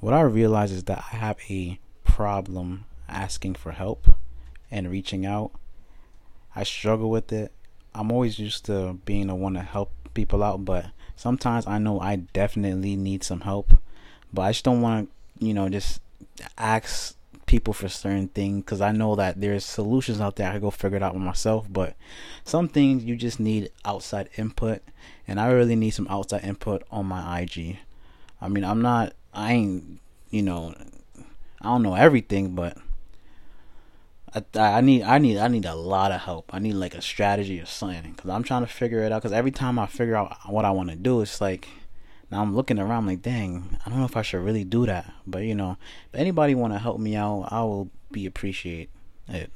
what I realize is that I have a problem asking for help and reaching out. I struggle with it. I'm always used to being the one to help people out, but sometimes I know I definitely need some help, but I just don't want to, you know, just ask people for certain things because I know that there's solutions out there. I could go figure it out myself, but some things you just need outside input, and I really need some outside input on my IG. I mean, I'm not, I ain't, you know, I don't know everything, but I, I need I need I need a lot of help. I need like a strategy or something because I'm trying to figure it out. Because every time I figure out what I want to do, it's like now I'm looking around like, dang, I don't know if I should really do that. But you know, if anybody want to help me out, I will be appreciate it.